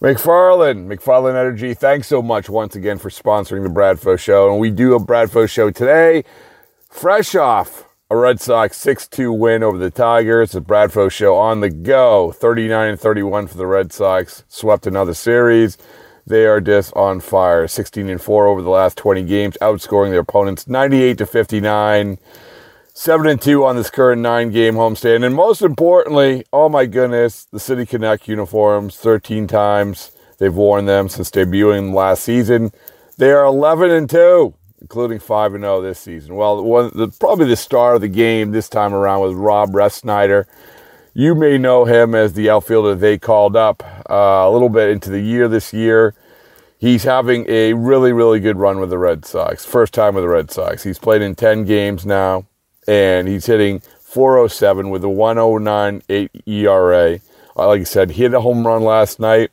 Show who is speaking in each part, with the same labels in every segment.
Speaker 1: McFarland, McFarland Energy, thanks so much once again for sponsoring the Bradfo Show. And we do a Bradfo Show today, fresh off a Red Sox 6 2 win over the Tigers. The Bradfo Show on the go, 39 and 31 for the Red Sox, swept another series. They are just on fire, 16 and 4 over the last 20 games, outscoring their opponents 98 to 59. Seven and two on this current nine game homestand. And most importantly, oh my goodness, the City Connect uniforms, 13 times they've worn them since debuting last season. They are 11 and two, including 5 and 0 this season. Well, one, the, probably the star of the game this time around was Rob Refsnyder. You may know him as the outfielder they called up uh, a little bit into the year this year. He's having a really, really good run with the Red Sox. First time with the Red Sox. He's played in 10 games now and he's hitting 407 with a 109.8 ERA. Uh, like I said, he hit a home run last night.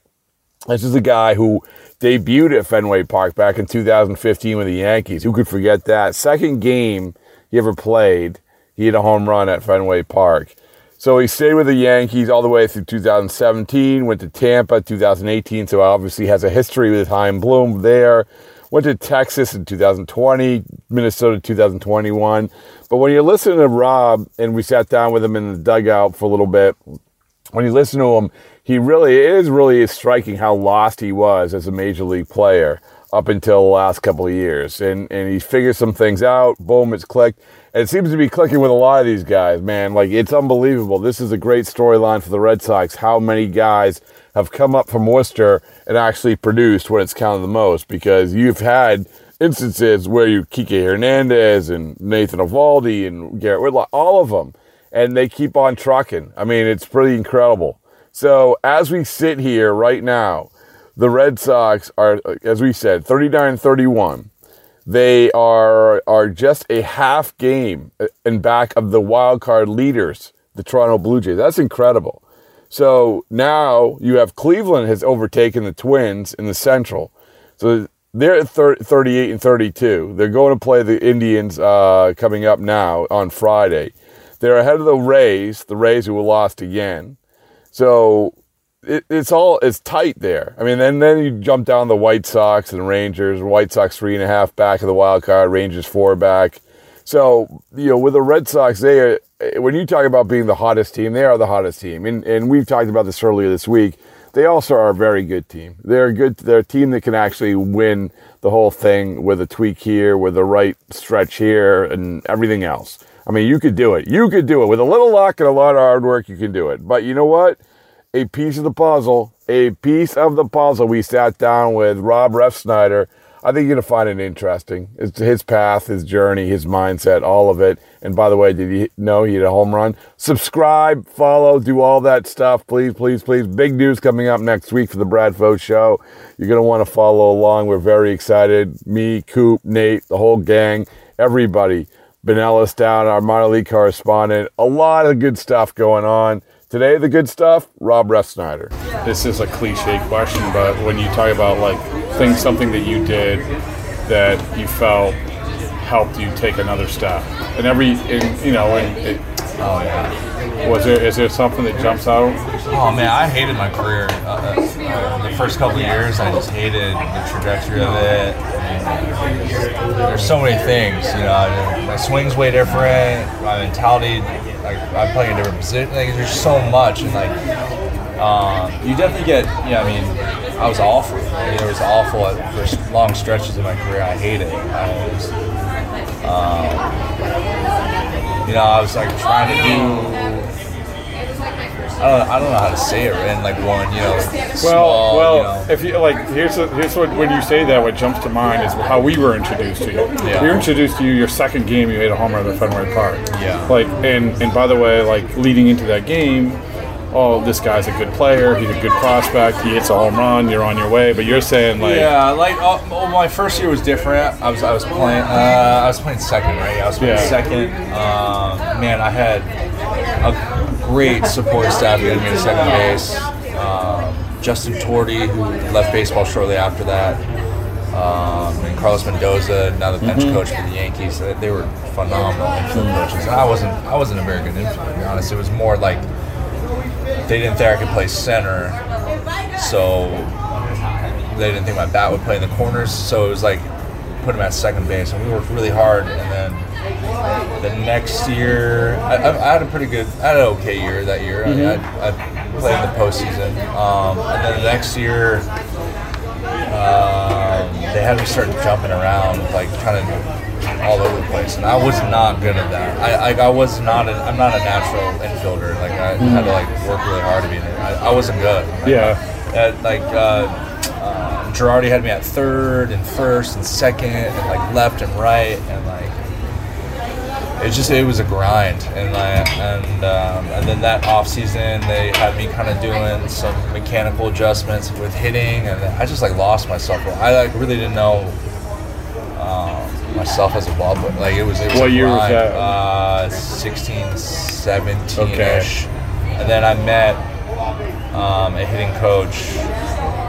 Speaker 1: This is a guy who debuted at Fenway Park back in 2015 with the Yankees. Who could forget that? Second game he ever played, he hit a home run at Fenway Park. So he stayed with the Yankees all the way through 2017, went to Tampa 2018, so obviously has a history with Chaim Bloom there. Went to Texas in 2020, Minnesota 2021. But when you listen to Rob, and we sat down with him in the dugout for a little bit, when you listen to him, he really it is really striking how lost he was as a major league player up until the last couple of years. And and he figured some things out. Boom, it's clicked. And it seems to be clicking with a lot of these guys, man. Like it's unbelievable. This is a great storyline for the Red Sox. How many guys have come up from Worcester and actually produced when it's counted the most because you've had instances where you Kike Hernandez and Nathan Eovaldi and Garrett Whitlock, all of them, and they keep on trucking. I mean, it's pretty incredible. So as we sit here right now, the Red Sox are, as we said, 39-31. They are are just a half game uh, in back of the wild card leaders, the Toronto Blue Jays. That's incredible. So now you have Cleveland has overtaken the Twins in the Central. So they're at 38 and 32. They're going to play the Indians uh, coming up now on Friday. They're ahead of the Rays, the Rays who were lost again. So it, it's all it's tight there. I mean, and then you jump down the White Sox and Rangers. White Sox three and a half back of the wild card. Rangers four back. So you know, with the Red Sox, they are when you talk about being the hottest team, they are the hottest team. And, and we've talked about this earlier this week. They also are a very good team. They're a good, they're a team that can actually win the whole thing with a tweak here, with the right stretch here, and everything else. I mean, you could do it. You could do it. With a little luck and a lot of hard work, you can do it. But you know what? A piece of the puzzle, a piece of the puzzle. We sat down with Rob Refsnyder I think you're going to find it interesting. It's his path, his journey, his mindset, all of it. And by the way, did you know he hit a home run? Subscribe, follow, do all that stuff. Please, please, please. Big news coming up next week for the Bradfo Show. You're going to want to follow along. We're very excited. Me, Coop, Nate, the whole gang, everybody. Benellis down, our minor league correspondent. A lot of good stuff going on. Today, the good stuff, Rob Refsnyder.
Speaker 2: This is a cliche question, but when you talk about like things, something that you did that you felt helped you take another step, and every, in, you know, and it, oh yeah, was there is there something that jumps out?
Speaker 3: Oh man, I hated my career. Uh, uh, the first couple years, I just hated the trajectory of it. there's so many things, you know. My swing's way different. My mentality like I'm playing a different position. Like there's so much, and like um, you definitely get. Yeah, I mean, I was awful. It was awful at, for long stretches of my career. I hated it. I was, um, you know, I was like trying to do I don't, I don't know how to say it in like one, you know.
Speaker 2: Well,
Speaker 3: small,
Speaker 2: well,
Speaker 3: you know.
Speaker 2: if you like, here's a, here's what when you say that, what jumps to mind is how we were introduced to you.
Speaker 3: Yeah.
Speaker 2: We were introduced to you your second game. You hit a home run at Fenway Park.
Speaker 3: Yeah.
Speaker 2: Like, and and by the way, like leading into that game, oh, this guy's a good player. He's a good prospect. He hits a home run. You're on your way. But you're saying like,
Speaker 3: yeah, like uh, well, my first year was different. I was I was playing uh, I was playing second, right? I was playing
Speaker 2: Yeah.
Speaker 3: second. Uh, man, I had a great support staff getting me to second base. Um, Justin Tordi, who left baseball shortly after that, um, and Carlos Mendoza, now the bench coach for the Yankees. They, were phenomenal infield coaches, and I wasn't I wasn't a very good infielder. To be honest, it was more like they didn't think I could play center, so they didn't think my bat would play in the corners. So it was like put him at second base, and we worked really hard. And then the next year, I, I I had a pretty good, I had an okay year that year. I, mean, I, I played in the postseason, um, and then the next year. Um, they had me start jumping around, like trying of all over the place, and I was not good at that. I, I, I was not. A, I'm not a natural infielder. Like I had to like work really hard to be it. I, I wasn't good. Like,
Speaker 2: Yeah.
Speaker 3: At, like uh, uh, Girardi had me at third and first and second and like left and right and like it just it was a grind and I, and um, and then that off season they had me kind of doing some mechanical adjustments with hitting and I just like lost myself. I like really didn't know myself as a ball player. Like it was. It was
Speaker 2: What year was that?
Speaker 3: Uh, 16, 17
Speaker 2: Okay.
Speaker 3: And then I met um, a hitting coach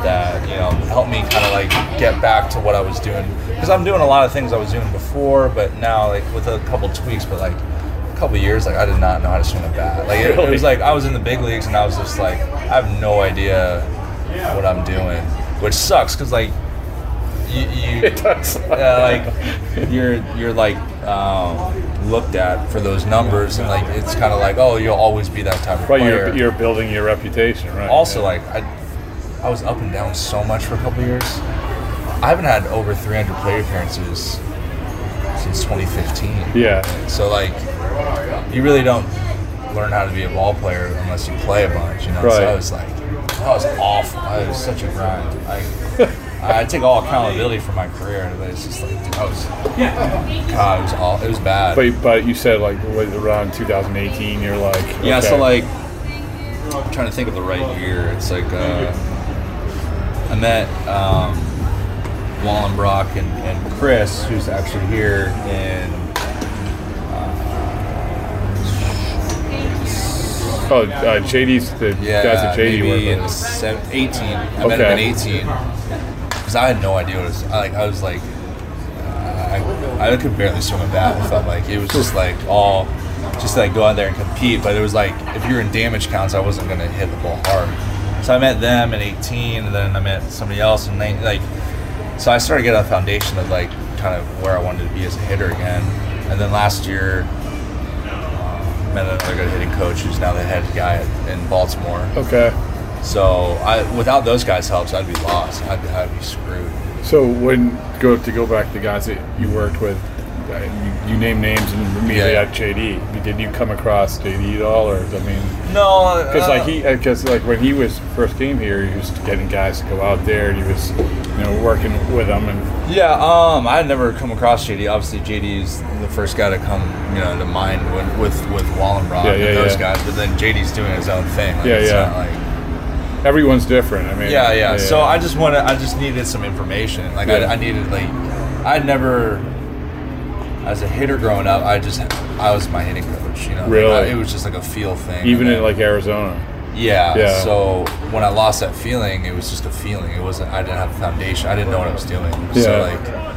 Speaker 3: that you know helped me kind of like get back to what I was doing because I'm doing a lot of things I was doing before, but now like with a couple tweaks, but like a couple years, like I did not know how to swing a bat. Like it, it was like I was in the big leagues and I was just like I have no idea what I'm doing, which sucks because like you, you
Speaker 2: It does.
Speaker 3: yeah, like you're you're like um, looked at for those numbers and like it's kind of like oh you'll always be that type of
Speaker 2: But
Speaker 3: player.
Speaker 2: you're, you're building your reputation, right?
Speaker 3: also
Speaker 2: Yeah.
Speaker 3: like I I was up and down so much for a couple years. I haven't had over 300 plate appearances since 2015.
Speaker 2: Yeah.
Speaker 3: So like you really don't learn how to be a ball player unless you play a bunch, you know. Right. So
Speaker 2: Right.
Speaker 3: I was like that was awful. I was such a grind. I I take all accountability for my career, but it's just like I was God, it was all it was bad.
Speaker 2: But, but you said like was around 2018. You're like
Speaker 3: Yeah, so like I'm trying to think of the right year. It's like uh, I met um, Wallenbrock and, and Chris, who's actually here in
Speaker 2: oh uh, JD's the
Speaker 3: yeah,
Speaker 2: guys that JD
Speaker 3: maybe
Speaker 2: work
Speaker 3: in seven, 18. I met him
Speaker 2: Okay.
Speaker 3: in 18 because I had no idea what it was. I, like I was like uh, I, I could barely swim a bat. I felt like it was just like all just like go out there and compete. But it was like if you're in damage counts, I wasn't gonna hit the ball hard. So I met them at 18, and then I met somebody else in 19. Like, so I started getting a foundation of like kind of where I wanted to be as a hitter again. And then last year, uh, met another good hitting coach who's now the head guy in Baltimore.
Speaker 2: Okay.
Speaker 3: So I, without those guys' helps, I'd be lost. I'd, be- I'd be screwed.
Speaker 2: So when go to go back to the guys that you worked with, uh, you, you name names and immediately
Speaker 3: Yeah.
Speaker 2: at JD. Did you come across JD at all, or I mean,
Speaker 3: No,
Speaker 2: because like he, because like when he was first came here, he was getting guys to go out there. and He was, you know, working with them, and
Speaker 3: Yeah, um, I had never come across JD. Obviously, JD is the first guy to come, you know, to mind when, with with Wallenbrock
Speaker 2: Yeah,
Speaker 3: and
Speaker 2: yeah,
Speaker 3: those
Speaker 2: yeah.
Speaker 3: guys. But then JD's doing his own thing. Like,
Speaker 2: Yeah, yeah.
Speaker 3: Like,
Speaker 2: everyone's different. I mean,
Speaker 3: yeah, yeah, So I just wanted, I just needed some information. Like,
Speaker 2: Yeah.
Speaker 3: I, I needed like, I'd never, as a hitter growing up, I just, I was my hitting coach. You know, Like,
Speaker 2: Really?
Speaker 3: I- it was just like a feel thing.
Speaker 2: even in like Arizona.
Speaker 3: Yeah.
Speaker 2: Yeah.
Speaker 3: So when I lost that feeling, it was just a feeling. It wasn't. I didn't have a foundation. I didn't know what I was doing.
Speaker 2: Yeah.
Speaker 3: So like,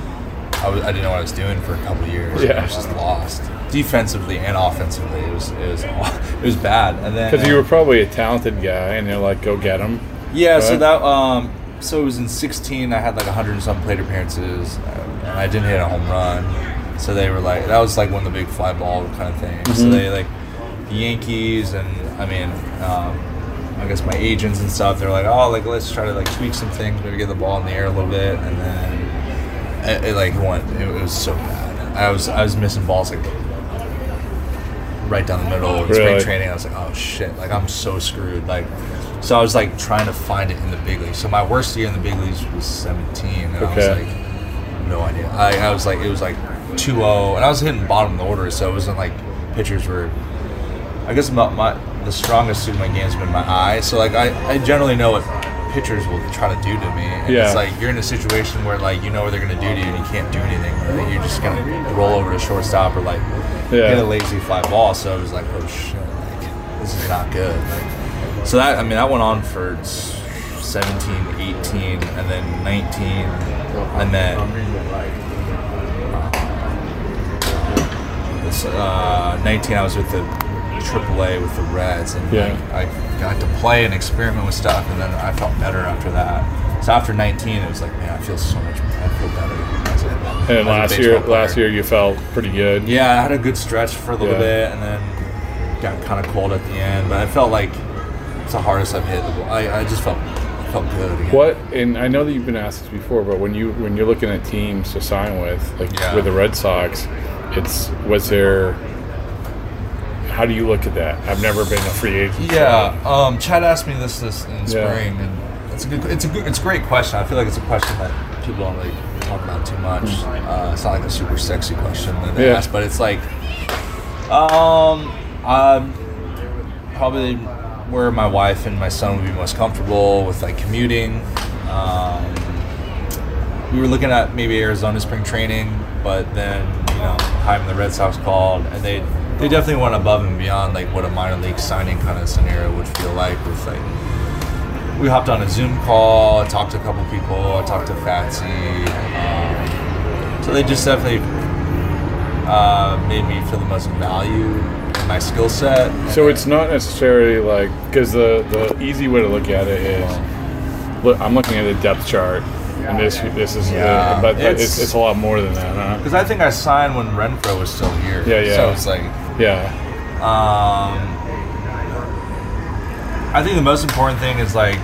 Speaker 3: I, was, I didn't know what I was doing for a couple of years.
Speaker 2: Yeah.
Speaker 3: I was just lost. Defensively and offensively, it was it was it was bad. And then
Speaker 2: Because you were probably a talented guy, and they're like, "Go get him."
Speaker 3: yeah. So that um. So it was in 16. I had like 100 and some plate appearances, and I didn't hit a home run. So they were like, that was like one of the big fly ball kind of things. So
Speaker 2: Mm-hmm.
Speaker 3: they like the Yankees and I mean, um, I guess my agents and stuff. They're like, oh, like let's try to like tweak some things, maybe get the ball in the air a little bit, and then it, it like went. It, it was so bad. I was I was missing balls like right down the middle of spring training. I was like, oh shit, like I'm so screwed. Like, so I was like trying to find it in the big leagues. So my worst year in the big leagues was 17, and I was
Speaker 2: Okay.
Speaker 3: like, no idea. I, I was like, it was like 2-0, and I was hitting bottom of the order, so it wasn't like pitchers were. I guess my, my the strongest suit of my game has been my eye. So like I, I generally know what pitchers will try to do to me. And
Speaker 2: Yeah.
Speaker 3: It's like you're in a situation where like you know what they're gonna do to you and you can't do anything. Like, you're just gonna roll over to shortstop or like
Speaker 2: Yeah.
Speaker 3: hit a lazy fly ball. So it was like, oh shit, like this is not good. Like, so that I mean that went on for 17, 18, and then 19. I met this, uh, 19. I was with the AAA with the Reds, and
Speaker 2: Yeah.
Speaker 3: like, I got to play and experiment with stuff, and then I felt better after that. So after 19, it was like, man, I feel so much. I feel better.
Speaker 2: And last year,
Speaker 3: player.
Speaker 2: last year you felt pretty good.
Speaker 3: Yeah, I had a good stretch for a little
Speaker 2: Yeah.
Speaker 3: bit, and then got kind of cold at the end. But I felt like it's the hardest I've hit. I, I just felt felt good. Again.
Speaker 2: What and I know that you've been asked this before, but when you when you're looking at teams to sign with, like
Speaker 3: Yeah.
Speaker 2: with the Red Sox, it's was there. How do you look at that? I've never been a free agent.
Speaker 3: Yeah, um, Chad asked me this this in
Speaker 2: Yeah.
Speaker 3: spring, and it's a good, it's a good, it's a great question. I feel like it's a question that people don't really talk about too much. Uh, it's not like a super sexy question that they.
Speaker 2: Yeah.
Speaker 3: ask, but it's like, um, I'm probably where my wife and my son would be most comfortable with like commuting. Um, we were looking at maybe Arizona spring training, but then you know, and the Red Sox called, and they they definitely went above and beyond like what a minor league signing kind of scenario would feel like. With like, we hopped on a Zoom call, I talked to a couple people, I talked to Fatsy, um, so they just definitely uh, made me feel the most value in my skill set.
Speaker 2: So it's not necessarily like because the the easy way to look at it is, look, I'm looking at a depth chart, and this this is
Speaker 3: Yeah,
Speaker 2: the, but but it's,
Speaker 3: it's-
Speaker 2: it's a lot more than that, huh?
Speaker 3: Because I think I signed when Renfroe was still here.
Speaker 2: Yeah, yeah.
Speaker 3: So it's like,
Speaker 2: Yeah,
Speaker 3: um, I think the most important thing is like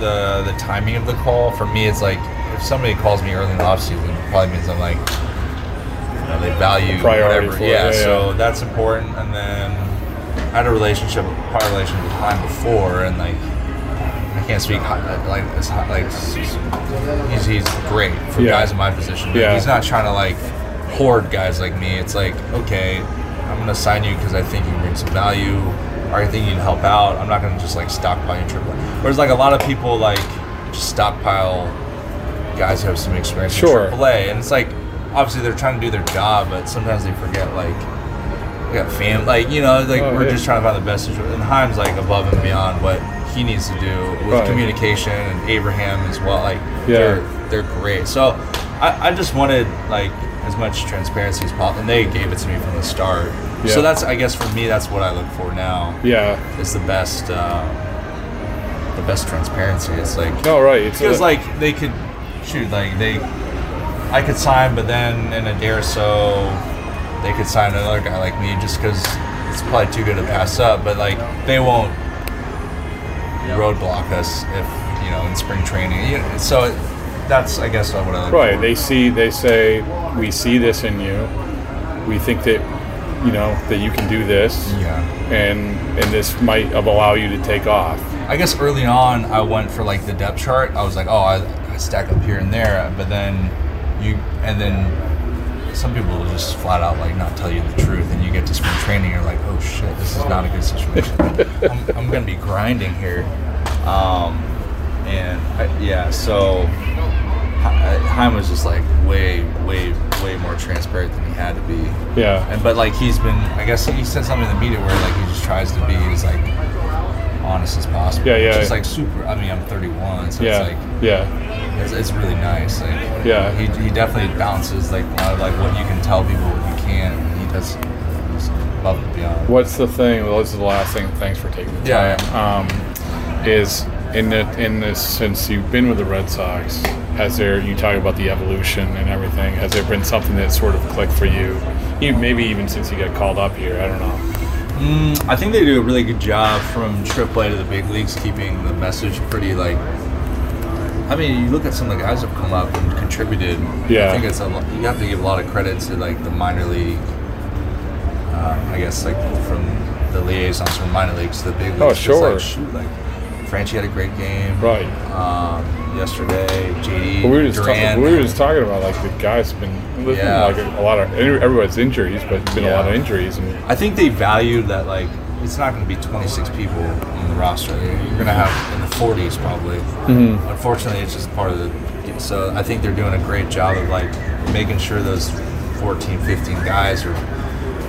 Speaker 3: the the timing of the call. For me, it's like if somebody calls me early in the offseason, it probably means I'm like, you know, they value
Speaker 2: Priority
Speaker 3: whatever.
Speaker 2: for it,
Speaker 3: yeah,
Speaker 2: yeah,
Speaker 3: so
Speaker 2: yeah.
Speaker 3: that's important. And then I had a relationship, prior relationship with Chaim before, and like. I can't speak like it's like he's, he's great for
Speaker 2: Yeah.
Speaker 3: guys in my position. but
Speaker 2: Yeah.
Speaker 3: He's not trying to like hoard guys like me. It's like okay, I'm gonna sign you because I think you bring some value, or I think you can help out. I'm not gonna just like stockpile you triple. Whereas like a lot of people like just stockpile guys who have some experience
Speaker 2: Sure.
Speaker 3: in AAA, and it's like obviously they're trying to do their job, but sometimes they forget like we got fam, like you know, like
Speaker 2: Oh,
Speaker 3: we're
Speaker 2: yeah.
Speaker 3: just trying to find the best situation. And Chaim's like above and beyond what he needs to do with
Speaker 2: Right.
Speaker 3: communication, and Abraham as well. Like
Speaker 2: Yeah.
Speaker 3: they're they're great. So I, I just wanted like as much transparency as possible, and they gave it to me from the start.
Speaker 2: Yeah.
Speaker 3: So that's I guess for me that's what I look for now
Speaker 2: yeah.
Speaker 3: is the best uh, the best transparency. It's like
Speaker 2: oh right. It's
Speaker 3: because
Speaker 2: a-
Speaker 3: like they could shoot like they I could sign, but then in a day or so they could sign another guy like me just because it's probably too good to pass up. But like they won't roadblock us if you know in spring training. You know, so that's I guess what I
Speaker 2: Right.
Speaker 3: for.
Speaker 2: They see. They say, "We see this in you. We think that, you know, that you can do this,
Speaker 3: yeah.
Speaker 2: and and this might allow you to take off."
Speaker 3: I guess early on I went for like the depth chart. I was like, oh, I, I stack up here and there, but then you and then some people will just flat out like not tell you the truth, and you get to spring training, you're like, oh shit, this is not a good situation. I'm, I'm gonna be grinding here, um, and I, yeah, so Chaim was just like way, way, way more transparent than he had to be.
Speaker 2: Yeah.
Speaker 3: And but like he's been, I guess he said something in the media where like he just tries to be as like honest as possible.
Speaker 2: Yeah, yeah.
Speaker 3: Which is like super. I mean, I'm 31, so
Speaker 2: yeah.
Speaker 3: it's like
Speaker 2: yeah.
Speaker 3: it's, it's really nice. Like
Speaker 2: Yeah.
Speaker 3: he, he definitely balances like a lot of like what you can tell people, what you can't. And he does above and beyond.
Speaker 2: What's the thing? Well, this is the last thing. Thanks for taking the
Speaker 3: Yeah,
Speaker 2: time. Um, is in the in this since you've been with the Red Sox, has there? You talk about the evolution and everything. Has there been something that sort of clicked for you? You maybe even since you got called up here. I don't know.
Speaker 3: Mm, I think they do a really good job from AAA to the big leagues, keeping the message pretty like. I mean, you look at some of the guys that have come up and contributed.
Speaker 2: Yeah.
Speaker 3: I think it's a. You have to give a lot of credit to like the minor league. Uh, I guess like from the liaisons from minor leagues to the big leagues.
Speaker 2: Oh, sure.
Speaker 3: Like, shoot, like Franchy had a great game.
Speaker 2: Right.
Speaker 3: Um, yesterday, JD.
Speaker 2: But we were just talking. We were just talking about like the guys have been.
Speaker 3: Yeah.
Speaker 2: like a, a lot of everybody's injuries, but there's been a lot of injuries and.
Speaker 3: I think they value that like it's not going to be 26 people on the roster. You're going to have in the 40s probably.
Speaker 2: Mm-hmm.
Speaker 3: Unfortunately, it's just part of the. So I think they're doing a great job of like making sure those 14, 15 guys are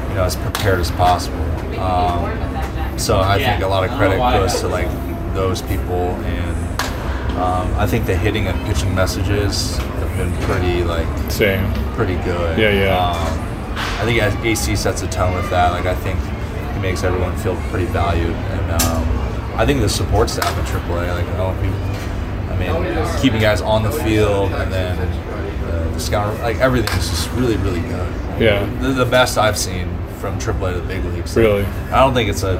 Speaker 3: you know as prepared as possible. Um, so I think a lot of credit goes to like those people and. Um, I think the hitting and pitching messages have been pretty like
Speaker 2: Same.
Speaker 3: pretty good.
Speaker 2: Yeah, yeah.
Speaker 3: Um, I think AC sets a tone with that. Like I think the makes everyone feel pretty valued, and um, I think the support staff at AAA, like I don't know, I mean, keeping guys on the field and then uh, the scout, like everything is just really, really good.
Speaker 2: Yeah.
Speaker 3: the, the best I've seen from AAA to the big leagues.
Speaker 2: Really?
Speaker 3: I don't think it's a.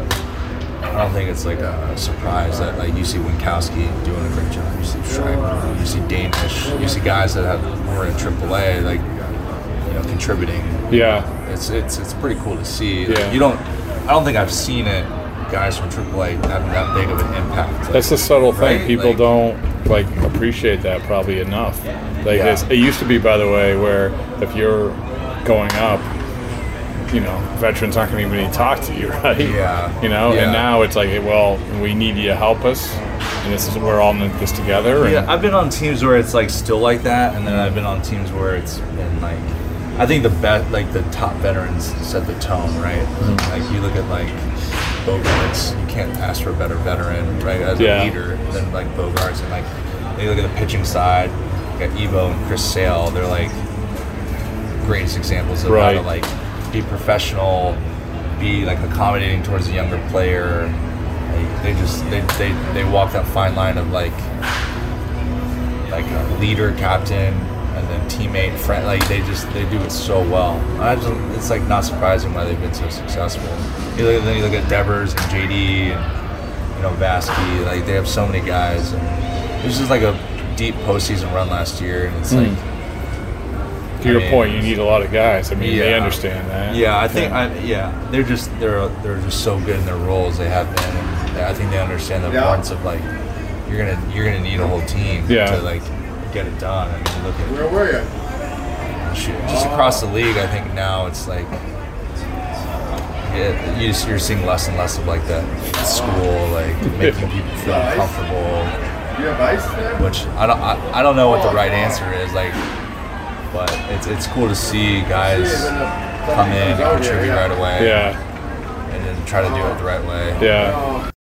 Speaker 3: I don't think it's like a surprise that like you see Winckowski doing a great job. You see Schreiber, you see Danish, you see guys that have were in AAA like you know contributing.
Speaker 2: Yeah.
Speaker 3: It's it's it's pretty cool to see. Like,
Speaker 2: Yeah.
Speaker 3: You don't. I don't think I've seen it. Guys from AAA having that big of an impact. Like,
Speaker 2: That's the subtle thing. People
Speaker 3: Like-
Speaker 2: don't like appreciate that probably enough. Like
Speaker 3: Yeah.
Speaker 2: it's, it used to be, by the way, where if you're going up, you know, veterans aren't going to even talk to you, right?
Speaker 3: Yeah.
Speaker 2: You know,
Speaker 3: Yeah.
Speaker 2: and now it's like, well, we need you to help us, and this is we're all in this together.
Speaker 3: Yeah, I've been on teams where it's like still like that, and then I've been on teams where it's been like, I think the bet like the top veterans set the tone, right? Mm-hmm. Like you look at like Bogaerts, you can't ask for a better veteran, right? As
Speaker 2: Yeah.
Speaker 3: a leader than like Bogaerts, and like you look at the pitching side, you got Evo and Chris Sale, they're like greatest examples of
Speaker 2: Right.
Speaker 3: how to like be professional, be like accommodating towards a younger player. They just they, they they walk that fine line of like like a leader, captain, and then teammate, friend. Like they just they do it so well. I just, it's like not surprising why they've been so successful. You look, then you look at Devers and JD and you know Vasky. Like they have so many guys, and it was just like a deep postseason run last year, and it's like. Mm.
Speaker 2: To your
Speaker 3: I mean-
Speaker 2: point, you need a lot of guys. I mean, they understand that.
Speaker 3: Yeah, I think I, yeah, they're just they're they're just so good in their roles they have been, and I think they understand the importance of like you're gonna you're gonna need a whole team
Speaker 2: Yeah.
Speaker 3: to like get it done. I mean, look at
Speaker 4: Where were you?
Speaker 3: shoot, just across the league. I think now it's like yeah, you just, you're seeing less and less of like the school, like making people feel comfortable.
Speaker 4: You have ice there?
Speaker 3: Which I don't I, I don't know what the right answer is like, but it's it's cool to see guys come in and contribute right away
Speaker 2: Yeah.
Speaker 3: and then try to do it the right way.
Speaker 2: Yeah.